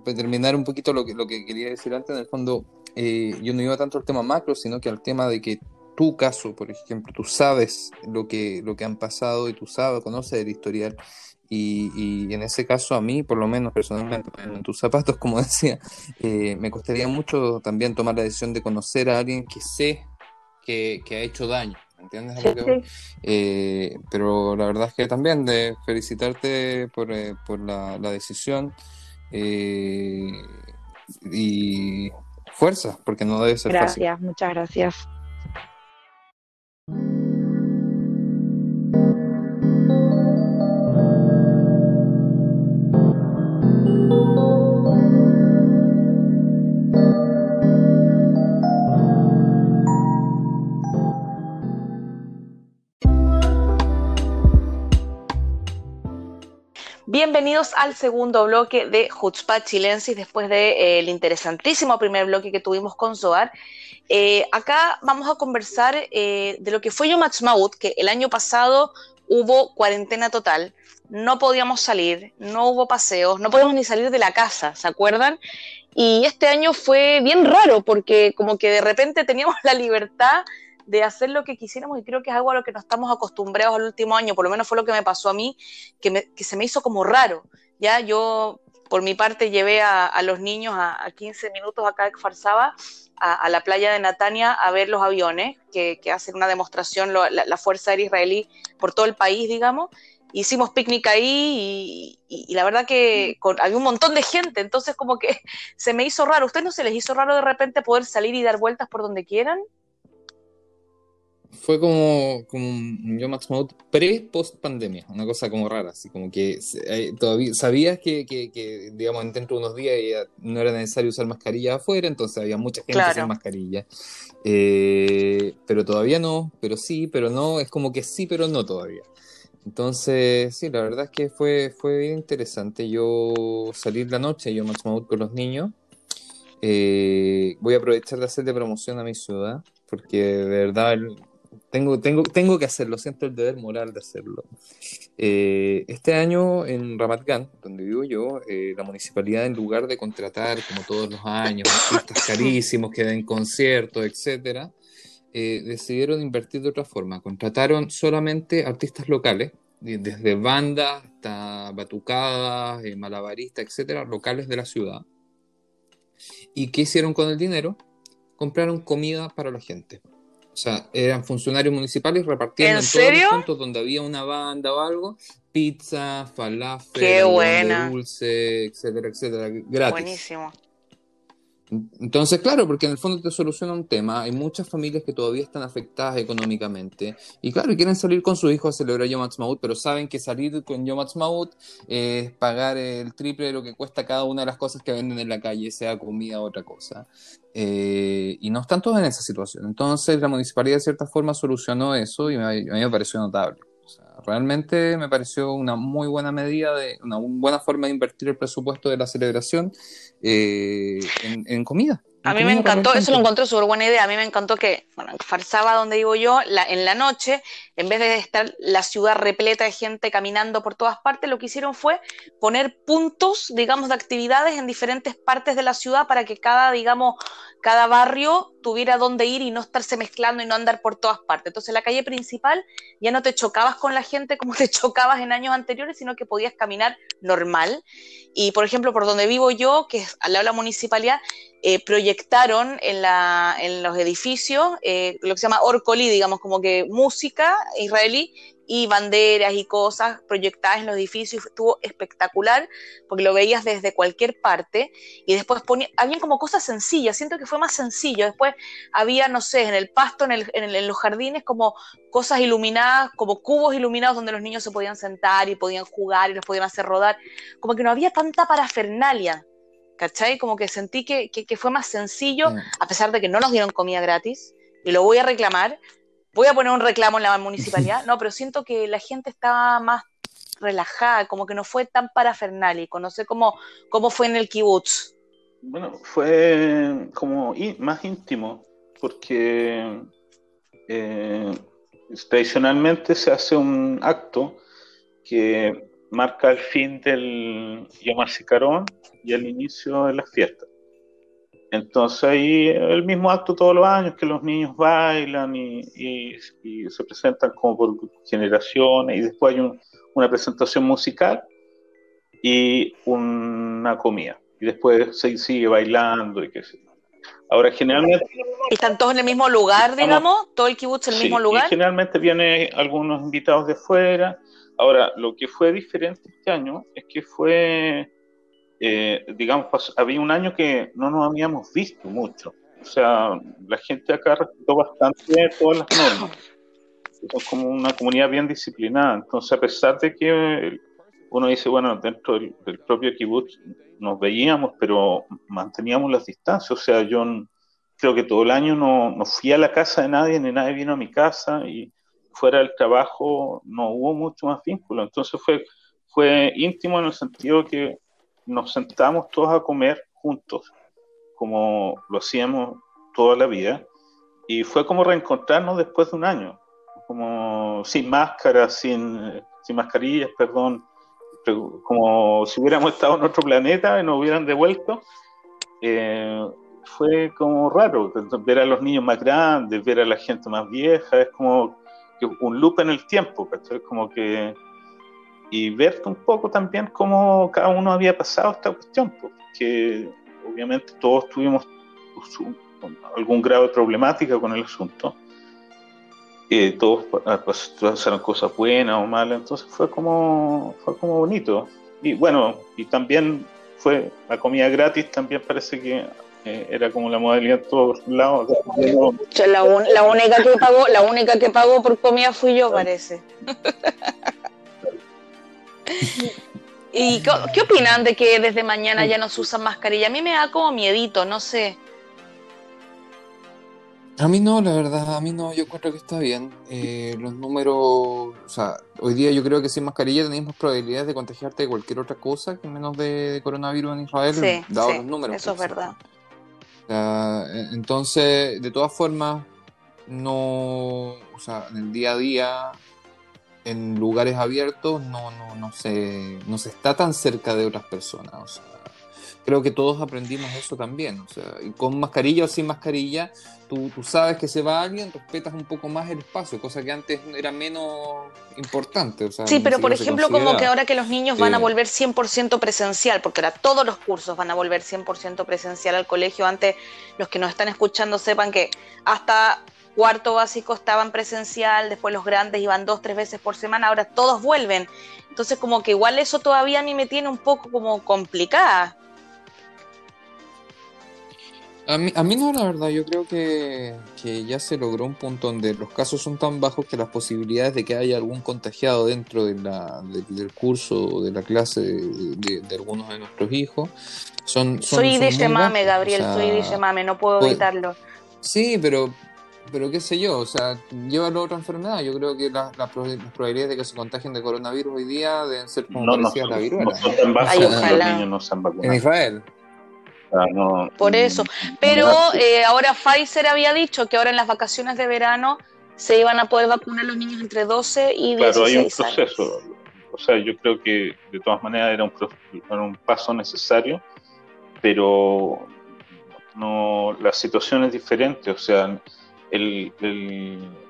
Para terminar un poquito lo que, lo que quería decir antes, en el fondo, eh, yo no iba tanto al tema macro, sino que al tema de que tu caso, por ejemplo, tú sabes lo que, lo que han pasado y tú sabes, conoces el historial. Y, y, en ese caso a mí, por lo menos personalmente, en tus zapatos, como decía, eh, me costaría mucho también tomar la decisión de conocer a alguien que sé que, que ha hecho daño. ¿Entiendes? Sí, sí. Eh, pero la verdad es que también de felicitarte por, eh, por la, la, decisión eh, y fuerza, porque no debe ser gracias, fácil. Gracias, muchas gracias. Bienvenidos al segundo bloque de Jutzpah Chilensis después del de, eh, interesantísimo primer bloque que tuvimos con Zoar. Eh, acá vamos a conversar eh, de lo que fue Yom Ha'atzmaut, que el año pasado hubo cuarentena total, no podíamos salir, no hubo paseos, no podíamos ni salir de la casa, ¿se acuerdan? Y este año fue bien raro porque como que de repente teníamos la libertad de hacer lo que quisiéramos y creo que es algo a lo que nos estamos acostumbrados al último año, por lo menos fue lo que me pasó a mí, que, que se me hizo como raro. Ya yo, por mi parte, llevé a, los niños a, a, 15 minutos acá de Farsaba a, la playa de Natania a ver los aviones, que, que hacen una demostración la, Fuerza Aérea Israelí por todo el país, digamos. Hicimos picnic ahí y, la verdad que con, había un montón de gente, entonces como que se me hizo raro. ¿A ustedes no se les hizo raro de repente poder salir y dar vueltas por donde quieran? Fue como, como un Yom Ha'atzmaut pre-post pandemia, una cosa como rara, así como que eh, todavía sabías que, que, que, digamos, dentro de unos días ya no era necesario usar mascarilla afuera, entonces había mucha gente claro. sin mascarilla, eh, pero todavía no, pero sí, pero no, es como que sí, pero no todavía. Entonces, sí, la verdad es que fue, fue bien interesante yo salir la noche, Yom Ha'atzmaut con los niños. Eh, voy a aprovechar de hacerle promoción a mi ciudad, porque de verdad tengo, tengo, tengo que hacerlo, siento el deber moral de hacerlo. Eh, este año en Ramat Gan, donde vivo yo, eh, la municipalidad, en lugar de contratar, como todos los años, artistas carísimos que den conciertos, etc., eh, decidieron invertir de otra forma. Contrataron solamente artistas locales, desde bandas hasta batucadas, eh, malabaristas, etcétera, locales de la ciudad. ¿Y qué hicieron con el dinero? Compraron comida para la gente. O sea, eran funcionarios municipales repartiendo ¿En, todos los puntos donde había una banda o algo, pizza, falafel, dulce, etcétera, etcétera, gratis. Buenísimo. Entonces, claro, porque en el fondo te soluciona un tema. Hay muchas familias que todavía están afectadas económicamente. Y claro, quieren salir con sus hijos a celebrar Yom Ha'atzmaut, pero saben que salir con Yom Ha'atzmaut es pagar el triple de lo que cuesta cada una de las cosas que venden en la calle, sea comida o otra cosa. Eh, y no están todos en esa situación. Entonces, la municipalidad de cierta forma solucionó eso y a mí me pareció notable. Realmente me pareció una muy buena medida, de una buena forma de invertir el presupuesto de la celebración eh, en, en, comida. En a mí comida me encantó, eso lo encontré súper buena idea. A mí me encantó que, bueno, en Farsaba, donde digo yo, la, en la noche, en vez de estar la ciudad repleta de gente caminando por todas partes, lo que hicieron fue poner puntos, digamos, de actividades en diferentes partes de la ciudad para que cada, digamos, cada barrio tuviera dónde ir y no estarse mezclando y no andar por todas partes. Entonces, la calle principal ya no te chocabas con la gente como te chocabas en años anteriores, sino que podías caminar normal. Y, por ejemplo, por donde vivo yo, que es al lado de la municipalidad, eh, proyectaron en, la, en, los edificios eh, lo que se llama Orcoli, digamos, como que música israelí y banderas y cosas proyectadas en los edificios. Estuvo espectacular porque lo veías desde cualquier parte y después ponía, había como cosas sencillas. Siento que fue más sencillo. Después había, no sé, en el pasto, en, el, en, el, en los jardines, como cosas iluminadas, como cubos iluminados donde los niños se podían sentar y podían jugar y los podían hacer rodar. Como que no había tanta parafernalia. ¿Cachai? Como que sentí que, que, que fue más sencillo, a pesar de que no nos dieron comida gratis, y lo voy a reclamar, voy a poner un reclamo en la municipalidad, no, pero siento que la gente estaba más relajada, como que no fue tan parafernálico, no sé cómo, cómo fue en el kibutz. Bueno, fue como más íntimo, porque eh, tradicionalmente se hace un acto que marca el fin del Yom y el inicio de las fiestas. Entonces ahí el mismo acto todos los años que los niños bailan y, se presentan como por generaciones y después hay una presentación musical y una comida y después se sigue bailando y qué sé Ahora generalmente... ¿Están todos en el mismo lugar, digamos? ¿Todo el kibutz en el mismo lugar? Y generalmente vienen algunos invitados de fuera. Ahora, lo que fue diferente este año es que fue eh, digamos, había un año que no nos habíamos visto mucho. O sea, la gente acá respetó bastante todas las normas. Es como una comunidad bien disciplinada. Entonces, a pesar de que uno dice, bueno, dentro del, propio kibutz nos veíamos, pero manteníamos las distancias. O sea, yo creo que todo el año no, no fui a la casa de nadie, ni nadie vino a mi casa y fuera del trabajo no hubo mucho más vínculo. Entonces fue, fue íntimo en el sentido que nos sentamos todos a comer juntos, como lo hacíamos toda la vida, y fue como reencontrarnos después de un año, como sin máscaras, sin, sin mascarillas, perdón, como si hubiéramos estado en otro planeta y nos hubieran devuelto. Eh, fue como raro ver a los niños más grandes, ver a la gente más vieja, es como un loop en el tiempo, es como que y ver un poco también cómo cada uno había pasado esta cuestión, porque obviamente todos tuvimos algún grado de problemática con el asunto. y todos pasaron cosas buenas o malas, entonces fue como, fue como bonito. Y bueno, y también fue la comida gratis, también parece que eh, era como la modalidad en todos lados. La, la, única que pagó, la única que pagó por comida fui yo, parece. ¿Y qué, opinan de que desde mañana ya no se usan mascarilla? A mí me da como miedito, no sé. A mí no, la verdad, a mí no, yo creo que está bien. Eh, los números, o sea, hoy día yo creo que sin mascarilla tenemos probabilidades de contagiarte de cualquier otra cosa que menos de, coronavirus en Israel, sí, dados los números. Eso es pues. verdad. Eh, entonces, de todas formas, no, o sea, en el día a día en lugares abiertos no, no, no, se, no se está tan cerca de otras personas. O sea, creo que todos aprendimos eso también. O sea, con mascarilla o sin mascarilla, tú, tú, sabes que se va alguien, respetas un poco más el espacio, cosa que antes era menos importante. O sea, sí, pero por ejemplo, como que ahora que los niños van a volver 100% presencial, porque ahora todos los cursos van a volver 100% presencial al colegio. Antes, los que nos están escuchando sepan que hasta cuarto básico estaban presencial, después los grandes iban dos, tres veces por semana, ahora todos vuelven. Entonces como que igual eso todavía a mí me tiene un poco como complicada. A mí, a mí no, la verdad, yo creo que, ya se logró un punto donde los casos son tan bajos que las posibilidades de que haya algún contagiado dentro de la, del curso o de la clase de, algunos de nuestros hijos son... son soy de Mame, Gabriel, soy de Mame, no puedo pues, evitarlo. Sí, pero pero qué sé yo, o sea, llévalo a otra enfermedad. Yo creo que las probabilidades de que se contagien de coronavirus hoy día deben ser como no, parecidas a la viruela. En Israel. Por eso. Pero eh, ahora Pfizer había dicho que ahora en las vacaciones de verano se iban a poder vacunar los niños entre 12 y 16 Claro, hay un proceso. O sea, yo creo que de todas maneras era un, era un paso necesario, pero no la situación es diferente. O sea, el,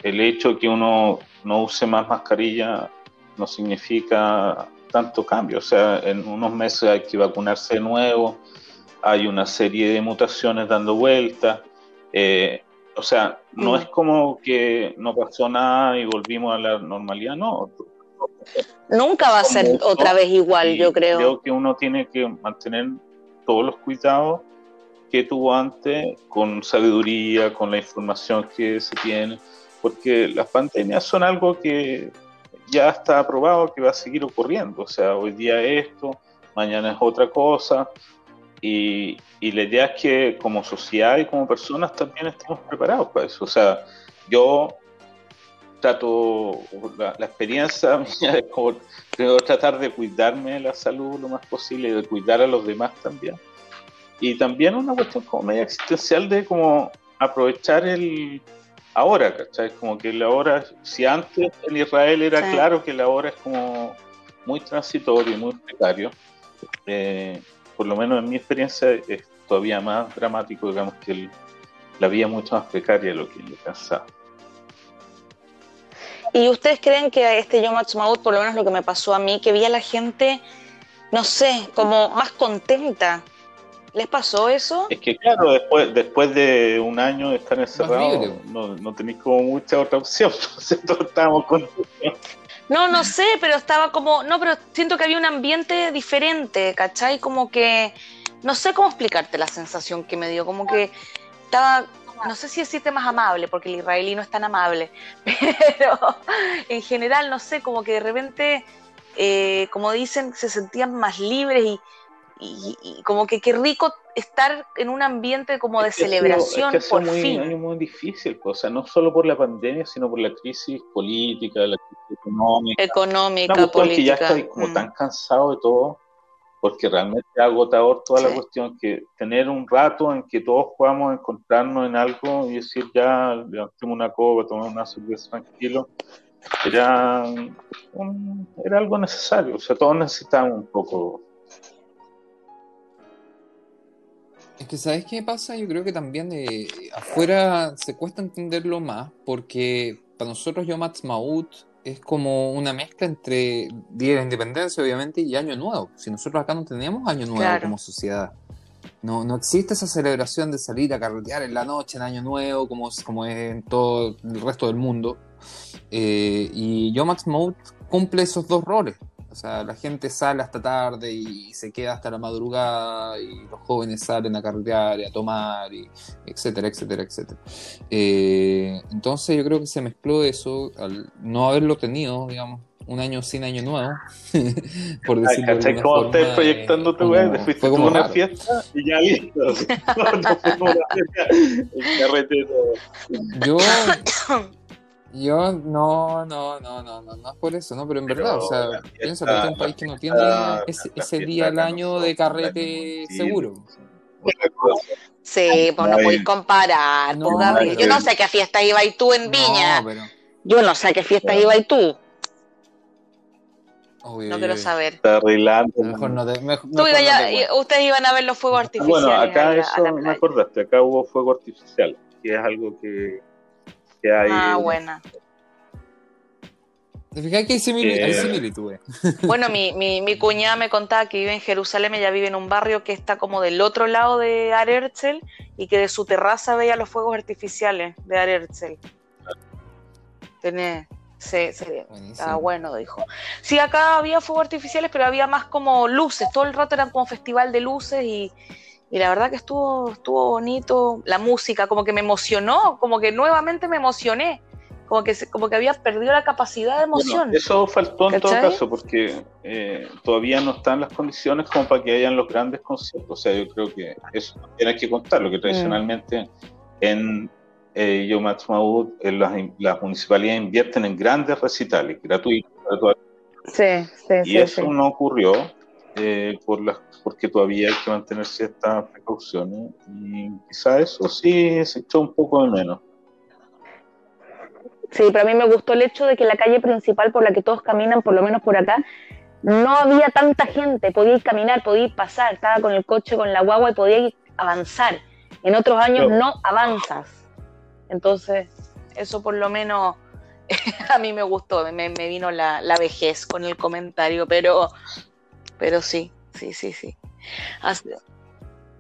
el, hecho de que uno no use más mascarilla no significa tanto cambio. O sea, en unos meses hay que vacunarse de nuevo, hay una serie de mutaciones dando vueltas. Eh, o sea, no es como que no pasó nada y volvimos a la normalidad, no. Nunca va a ser otra vez igual, yo creo. Creo que uno tiene que mantener todos los cuidados que tuvo antes, con sabiduría, con la información que se tiene, porque las pandemias son algo que ya está aprobado que va a seguir ocurriendo. O sea, hoy día esto, mañana es otra cosa, y, y la idea es que como sociedad y como personas también estamos preparados para eso. O sea, yo trato, la, experiencia mía es como, tratar de cuidarme la salud lo más posible y de cuidar a los demás también y también una cuestión como media existencial de como aprovechar el ahora, ¿cachai? Como que la hora, si antes en Israel era claro que la hora es como muy transitorio y muy precario. Eh, por lo menos en mi experiencia es todavía más dramático, digamos, que la vida es mucho más precaria de lo que yo pensaba. ¿Y ustedes creen que este Yom Ha'atzmaut, por lo menos lo que me pasó a mí, que vi a la gente, no sé, como más contenta? ¿Les pasó eso? Es que claro, después, después de un año de estar encerrado, no, no tenéis como mucha otra opción, todos estábamos contentos. No, no sé, pero estaba como, no, pero siento que había un ambiente diferente, ¿cachai? Como que, no sé cómo explicarte la sensación que me dio, como que estaba no sé si decirte más amable, porque el israelí no es tan amable, pero en general, no sé, como que de repente, eh, como dicen, se sentían más libres y, como que qué rico estar en un ambiente como de celebración es que por muy, fin. Es muy difícil, pues, o sea, no solo por la pandemia, sino por la crisis política, la crisis económica. Económica, política. que ya está como mm. tan cansado de todo porque realmente es agotador toda la cuestión, que tener un rato en que todos podamos encontrarnos en algo y decir ya, levantemos una copa, tomemos una cerveza tranquilo, era, era algo necesario, o sea, todos necesitamos un poco. Es que, ¿sabes qué pasa? Yo creo que también eh, afuera se cuesta entenderlo más, porque para nosotros Yom Maut es como una mezcla entre Día de la Independencia, obviamente, y Año Nuevo. Si nosotros acá no tenemos Año Nuevo como sociedad. No, no existe esa celebración de salir a carretear en la noche, en Año Nuevo, como, como es en todo el resto del mundo. Eh, y Yom Mode cumple esos dos roles. O sea, la gente sale hasta tarde y se queda hasta la madrugada y los jóvenes salen a carretear y a tomar, y etcétera, etcétera, etcétera. Eh, entonces yo creo que se mezcló eso al no haberlo tenido, digamos, un año sin año nuevo, por decirlo Ay, de ¿Cómo estás proyectando tu web? Fuiste como una fiesta y ya listo. no, no fue como una fiesta, el carretero. Yo... Yo no, no, no, no, no, no es por eso, no, pero en verdad, o sea, piensa que es un país que no tiene ese, día al año de carrete seguro. Sí, pues no podéis comparar, pues, Yo no sé qué fiesta iba y tú en Viña. Yo no sé a qué fiesta iba y tú. no quiero saber. Está arreglando. Mejor no, ustedes iban a ver los fuegos artificiales. Bueno, acá eso me acordaste, acá hubo fuego artificial, que es algo que Ah, buena. ¿Te fijas que hay, similitudes? Bueno, mi, mi, mi, cuñada me contaba que vive en Jerusalén, ella vive en un barrio que está como del otro lado de Arerzel y que de su terraza veía los fuegos artificiales de Arerzel. Tiene, sí, sí, estaba bueno, dijo. Sí, acá había fuegos artificiales, pero había más como luces, todo el rato era como festival de luces y, y la verdad que estuvo, estuvo bonito, la música como que me emocionó, como que nuevamente me emocioné, como que, como que había perdido la capacidad de emoción. eso faltó en todo caso, porque eh, todavía no están las condiciones como para que hayan los grandes conciertos, o sea, yo creo que eso tiene que contar, lo que tradicionalmente en eh, Yom en las, las, municipalidades invierten en grandes recitales gratuitos. Sí, sí, y eso no ocurrió eh, por las porque todavía hay que mantener ciertas precauciones y quizá eso sí se echó un poco de menos. Sí, pero a mí me gustó el hecho de que la calle principal por la que todos caminan, por lo menos por acá, no había tanta gente, podía ir caminar, podía ir pasar, estaba con el coche, con la guagua y podía ir avanzar. En otros años no, avanzas. Entonces, eso por lo menos a mí me gustó, me, vino la, la, vejez con el comentario, pero, pero sí, sí, sí, sí.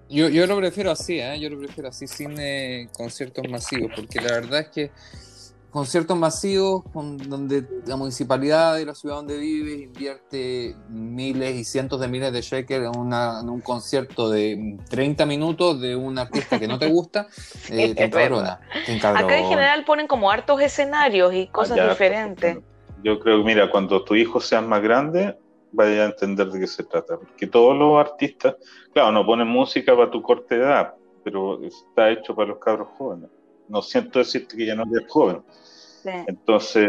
Yo, yo lo prefiero así, ¿eh? yo lo prefiero así sin eh, conciertos masivos, porque la verdad es que conciertos masivos donde la municipalidad de la ciudad donde vives invierte miles y cientos de miles de shekels en, un concierto de 30 minutos de un artista que no te gusta, eh, te, encabrona, Acá en general ponen como hartos escenarios y cosas diferentes. Yo creo que, mira, cuando tu hijo sea más grande, vaya a entender de qué se trata. Porque todos los artistas, claro, no ponen música para tu corte de edad, pero está hecho para los cabros jóvenes. No siento decirte que ya no eres joven. Entonces.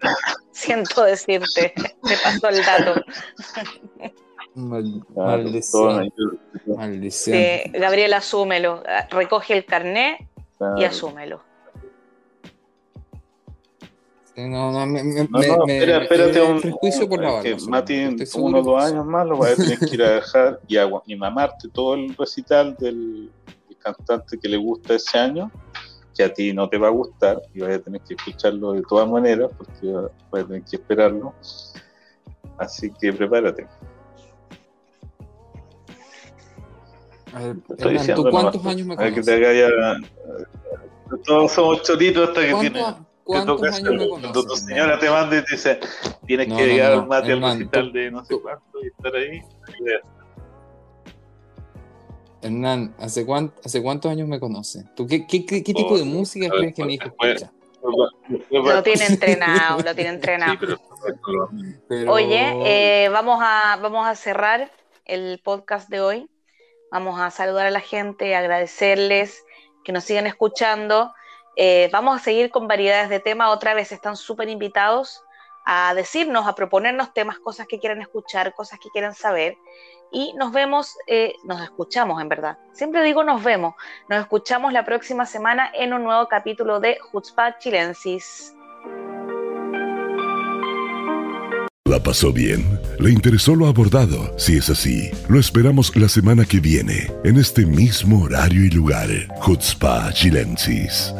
Siento decirte, me pasó el dato. maldición. Gabriel, asúmelo. Recoge el carné y asúmelo. No, no, me, me, No, no, me- espera, espérate me- un, prejuicio por la barba. Mati en uno o dos años más lo va a tener que ir a dejar y, agua- y mamarte todo el recital del, cantante que le gusta ese año, que a ti no te va a gustar y vas a tener que escucharlo de todas maneras porque va- vas a tener que esperarlo. Así que prepárate. A ver, Te estoy Hernán, diciendo ¿tú cuántos nomás, años me para que te conoces? Todos somos choritos hasta que tiene. ¿Cuántos, te cuántos años me hacerlo. Cuando tu conoces? señora te manda y te dice, tienes No, que no, llegar no, Mati al Hernán, recital de no sé cuánto y estar ahí. Hernán, ¿hace, cuán- ¿hace cuántos años me conoces? ¿Tú qué, qué, qué- qué tipo de Oh, música a ver, crees que mi hijo escucha? Lo tiene entrenado, lo tiene entrenado. Sí, pero Pero- Oye, eh, vamos, a, vamos a cerrar el podcast de hoy. Vamos a saludar a la gente, agradecerles que nos sigan escuchando. Eh, vamos a seguir con variedades de temas. Otra vez están súper invitados a decirnos, a proponernos temas, cosas que quieran escuchar, cosas que quieran saber. Y nos vemos, eh, nos escuchamos en verdad. Siempre digo nos vemos. Nos escuchamos la próxima semana en un nuevo capítulo de Jutzpah Chilensis. ¿La pasó bien? ¿Le interesó lo abordado? Si es así, lo esperamos la semana que viene, en este mismo horario y lugar. Chutzpah Chilensis.